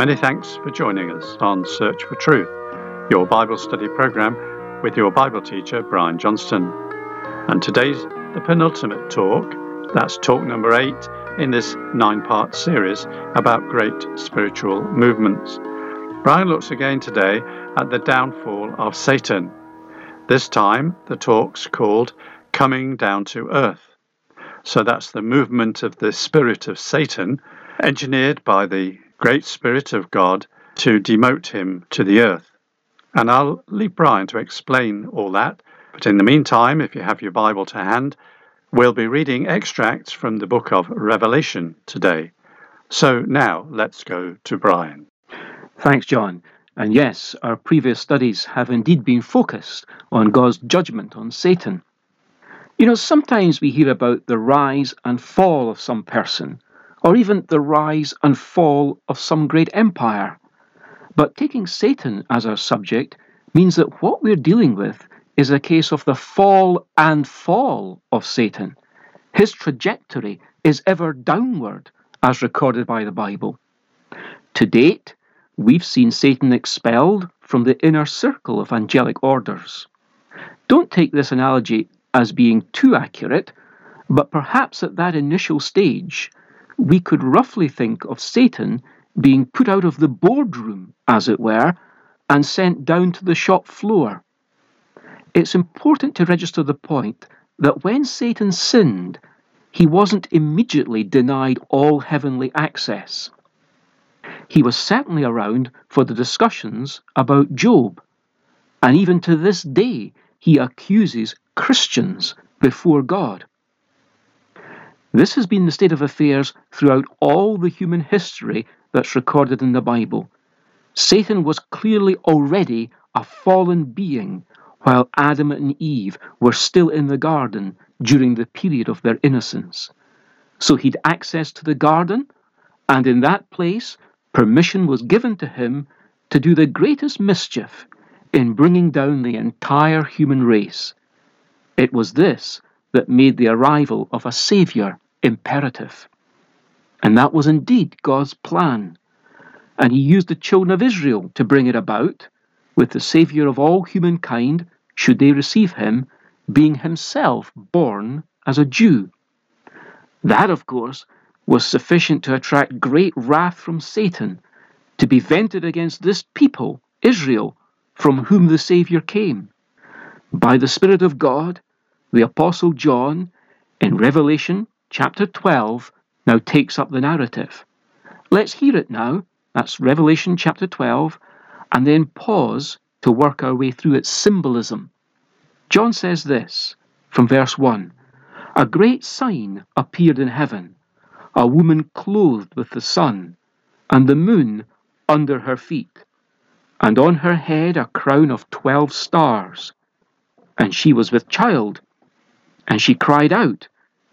Many thanks for joining us on Search for Truth, your Bible study program with your Bible teacher, Brian Johnston. And today's the penultimate talk. That's talk number eight in this nine part series about great spiritual movements. Brian looks again today at the downfall of Satan. This time, the talk's called Coming Down to Earth. So that's the movement of the spirit of Satan, engineered by the great spirit of God to demote him to the earth. And I'll leave Brian to explain all that. But in the meantime, if you have your Bible to hand, we'll be reading extracts from the book of Revelation today. So now let's go to Brian. Thanks, John. And yes, our previous studies have indeed been focused on God's judgment on Satan. You know, sometimes we hear about the rise and fall of some person, or even the rise and fall of some great empire. But taking Satan as our subject means that what we're dealing with is a case of the fall and fall of Satan. His trajectory is ever downward, as recorded by the Bible. To date, we've seen Satan expelled from the inner circle of angelic orders. Don't take this analogy as being too accurate, but perhaps at that initial stage, we could roughly think of Satan being put out of the boardroom, as it were, and sent down to the shop floor. It's important to register the point that when Satan sinned, he wasn't immediately denied all heavenly access. He was certainly around for the discussions about Job, and even to this day, he accuses Christians before God. This has been the state of affairs throughout all the human history that's recorded in the Bible. Satan was clearly already a fallen being while Adam and Eve were still in the garden during the period of their innocence. So he'd access to the garden, and in that place, permission was given to him to do the greatest mischief in bringing down the entire human race. It was this that made the arrival of a Saviour imperative. And that was indeed God's plan. And He used the children of Israel to bring it about, with the Saviour of all humankind, should they receive Him, being Himself born as a Jew. That, of course, was sufficient to attract great wrath from Satan, to be vented against this people, Israel, from whom the Saviour came. By the Spirit of God, the Apostle John, in Revelation chapter 12, now takes up the narrative. Let's hear it now. That's Revelation chapter 12, and then pause to work our way through its symbolism. John says this from verse 1 A great sign appeared in heaven, a woman clothed with the sun, and the moon under her feet, and on her head a crown of twelve stars. And she was with child and she cried out,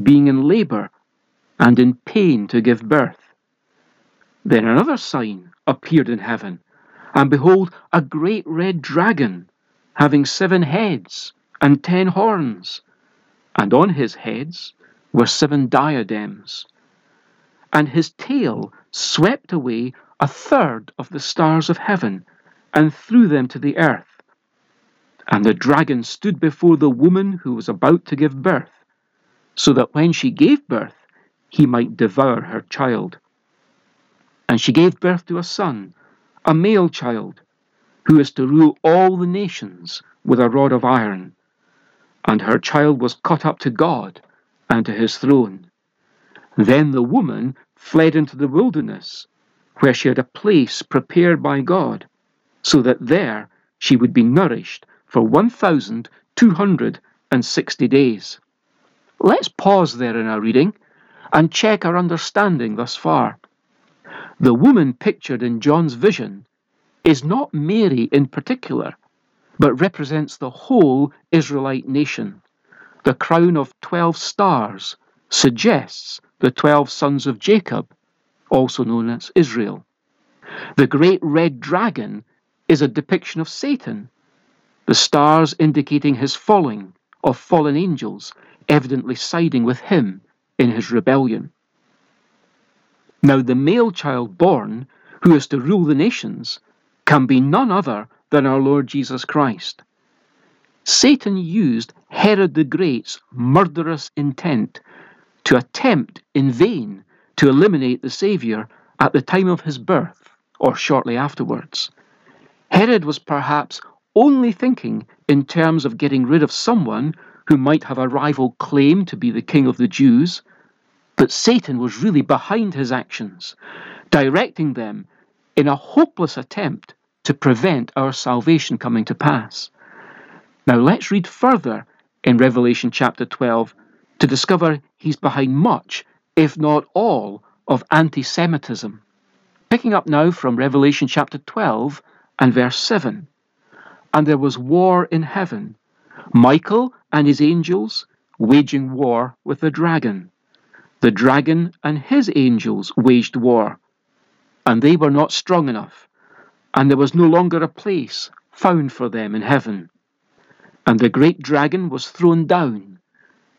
being in labour and in pain to give birth. Then another sign appeared in heaven, and behold, a great red dragon, having seven heads and ten horns, and on his heads were seven diadems. And his tail swept away a third of the stars of heaven, and threw them to the earth. And the dragon stood before the woman who was about to give birth, so that when she gave birth, he might devour her child. And she gave birth to a son, a male child, who is to rule all the nations with a rod of iron. And her child was caught up to God and to his throne. Then the woman fled into the wilderness, where she had a place prepared by God, so that there she would be nourished for 1,260 days. Let's pause there in our reading and check our understanding thus far. The woman pictured in John's vision is not Mary in particular, but represents the whole Israelite nation. The crown of 12 stars suggests the 12 sons of Jacob, also known as Israel. The great red dragon is a depiction of Satan, the stars indicating his falling of fallen angels, evidently siding with him in his rebellion. Now, the male child born, who is to rule the nations, can be none other than our Lord Jesus Christ. Satan used Herod the Great's murderous intent to attempt in vain to eliminate the Saviour at the time of his birth or shortly afterwards. Herod was perhaps only thinking in terms of getting rid of someone who might have a rival claim to be the king of the Jews, but Satan was really behind his actions, directing them in a hopeless attempt to prevent our salvation coming to pass. Now let's read further in Revelation chapter 12 to discover he's behind much, if not all, of anti Semitism. Picking up now from Revelation chapter 12 and verse 7 And there was war in heaven, Michael and his angels waging war with the dragon. The dragon and his angels waged war, and they were not strong enough, and there was no longer a place found for them in heaven. And the great dragon was thrown down,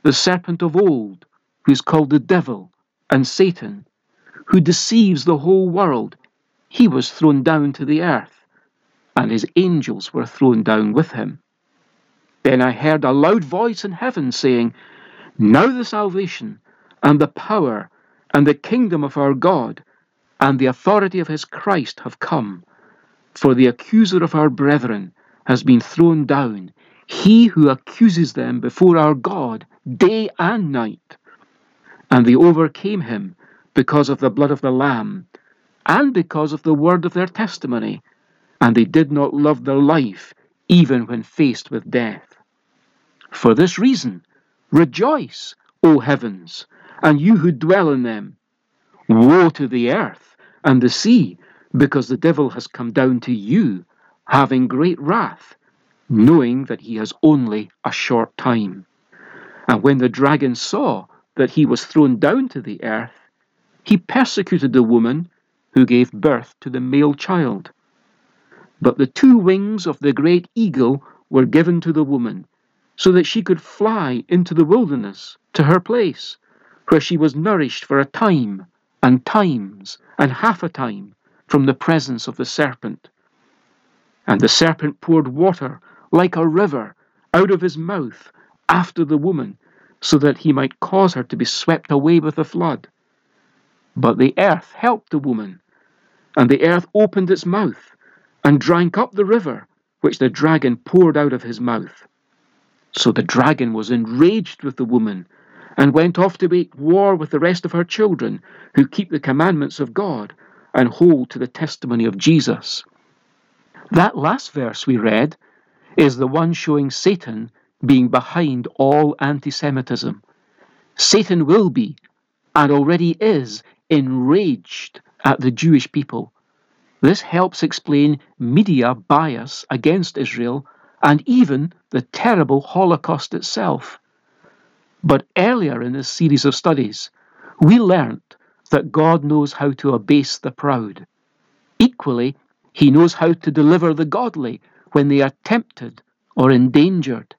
the serpent of old, who is called the devil and Satan, who deceives the whole world. He was thrown down to the earth, and his angels were thrown down with him. Then I heard a loud voice in heaven saying, Now the salvation and the power and the kingdom of our God and the authority of his Christ have come. For the accuser of our brethren has been thrown down, he who accuses them before our God day and night. And they overcame him because of the blood of the Lamb and because of the word of their testimony, and they did not love their life even when faced with death. For this reason, rejoice, O heavens, and you who dwell in them. Woe to the earth and the sea, because the devil has come down to you, having great wrath, knowing that he has only a short time. And when the dragon saw that he was thrown down to the earth, he persecuted the woman who gave birth to the male child. But the two wings of the great eagle were given to the woman, so that she could fly into the wilderness to her place where she was nourished for a time, and times, and half a time, from the presence of the serpent. And the serpent poured water like a river out of his mouth after the woman, so that he might cause her to be swept away with the flood. But the earth helped the woman, and the earth opened its mouth and drank up the river which the dragon poured out of his mouth. So the dragon was enraged with the woman and went off to make war with the rest of her children who keep the commandments of God and hold to the testimony of Jesus. That last verse we read is the one showing Satan being behind all anti Semitism. Satan will be, and already is, enraged at the Jewish people. This helps explain media bias against Israel and even the terrible Holocaust itself. But earlier in this series of studies, we learnt that God knows how to abase the proud. Equally, He knows how to deliver the godly when they are tempted or endangered.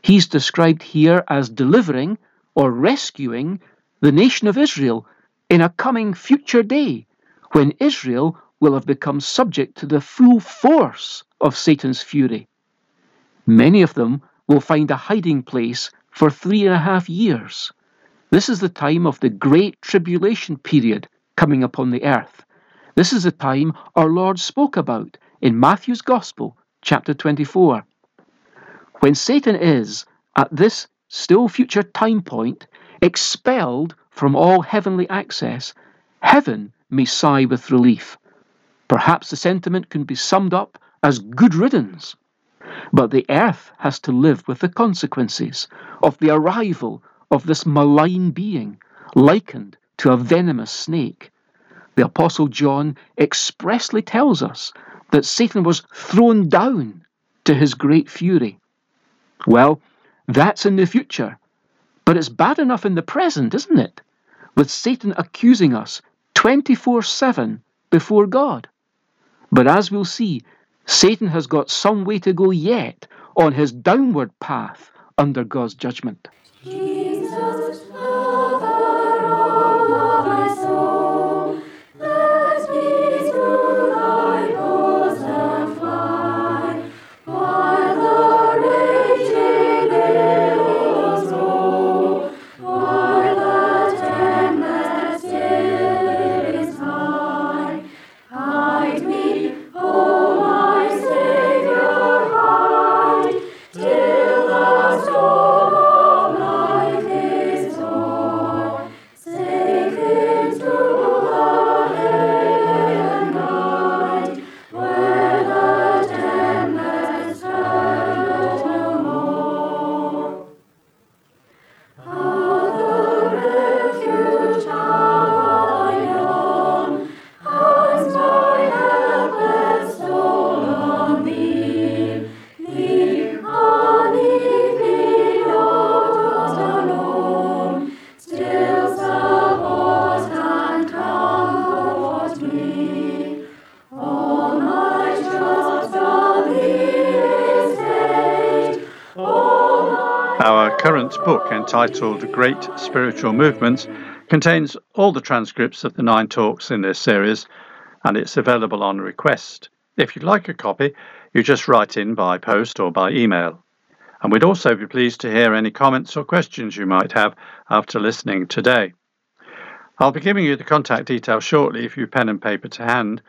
He's described here as delivering or rescuing the nation of Israel in a coming future day when Israel will have become subject to the full force of Satan's fury. Many of them will find a hiding place for three and a half years. This is the time of the great tribulation period coming upon the earth. This is the time our Lord spoke about in Matthew's Gospel, chapter 24. When Satan is, at this still future time point, expelled from all heavenly access, heaven may sigh with relief. Perhaps the sentiment can be summed up as good riddance. But the earth has to live with the consequences of the arrival of this malign being, likened to a venomous snake. The Apostle John expressly tells us that Satan was thrown down to his great fury. Well, that's in the future, but it's bad enough in the present, isn't it? With Satan accusing us 24 7 before God. But as we'll see, Satan has got some way to go yet on his downward path under God's judgment. Book, entitled Great Spiritual Movements, contains all the transcripts of the nine talks in this series, and it's available on request. If you'd like a copy, you just write in by post or by email. And we'd also be pleased to hear any comments or questions you might have after listening today. I'll be giving you the contact details shortly if you pen and paper to hand.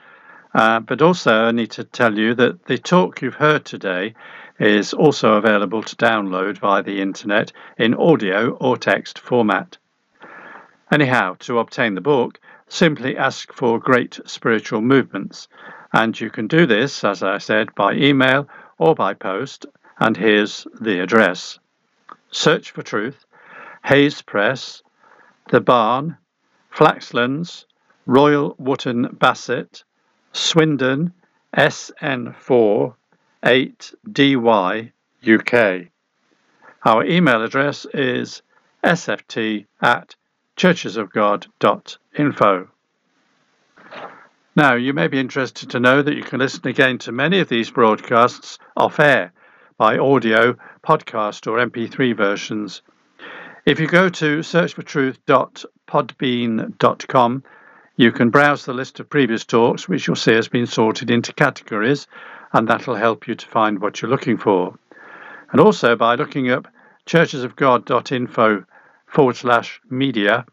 Uh, but also, I need to tell you that the talk you've heard today is also available to download via the internet in audio or text format. Anyhow, to obtain the book, simply ask for Great Spiritual Movements, and you can do this, as I said, by email or by post, and here's the address Search for Truth, Hayes Press, The Barn, Flaxlands, Royal Wootton Bassett, Swindon, SN4 8DY UK. Our email address is sft at churchesofgod.info. Now, you may be interested to know that you can listen again to many of these broadcasts off air by audio, podcast, or MP3 versions. If you go to searchfortruth.podbean.com, you can browse the list of previous talks, which you'll see has been sorted into categories, and that'll help you to find what you're looking for. And also by looking up churchesofgod.info forward slash media,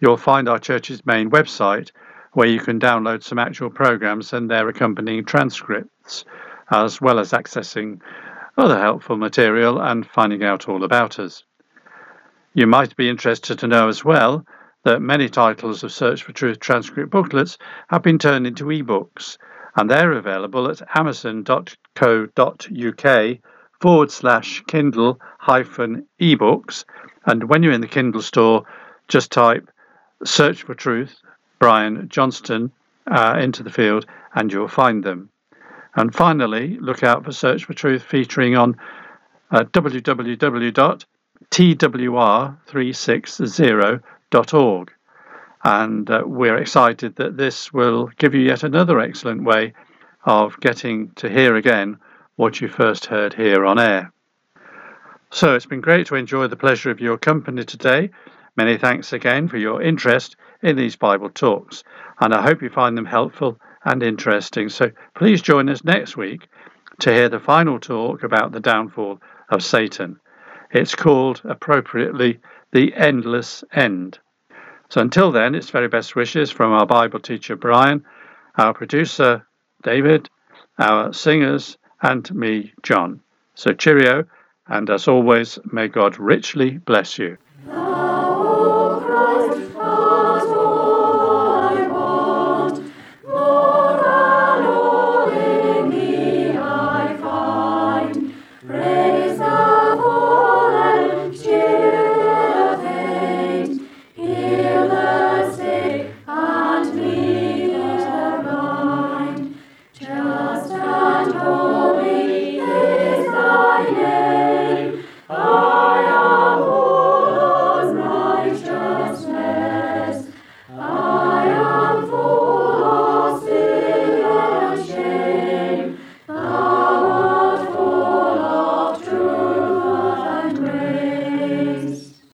you'll find our church's main website where you can download some actual programs and their accompanying transcripts, as well as accessing other helpful material and finding out all about us. You might be interested to know as well that many titles of Search for Truth transcript booklets have been turned into ebooks, and they're available at amazon.co.uk forward slash Kindle hyphen ebooks. And when you're in the Kindle store, just type Search for Truth, Brian Johnston, uh, into the field, and you'll find them. And finally, look out for Search for Truth featuring on uh, www twr360.org. And uh, we're excited that this will give you yet another excellent way of getting to hear again what you first heard here on air. So it's been great to enjoy the pleasure of your company today. Many thanks again for your interest in these Bible talks, and I hope you find them helpful and interesting. So please join us next week to hear the final talk about the downfall of Satan. It's called appropriately The Endless End. So until then, it's very best wishes from our Bible teacher Brian, our producer David, our singers, and me, John. So cheerio, and as always, may God richly bless you.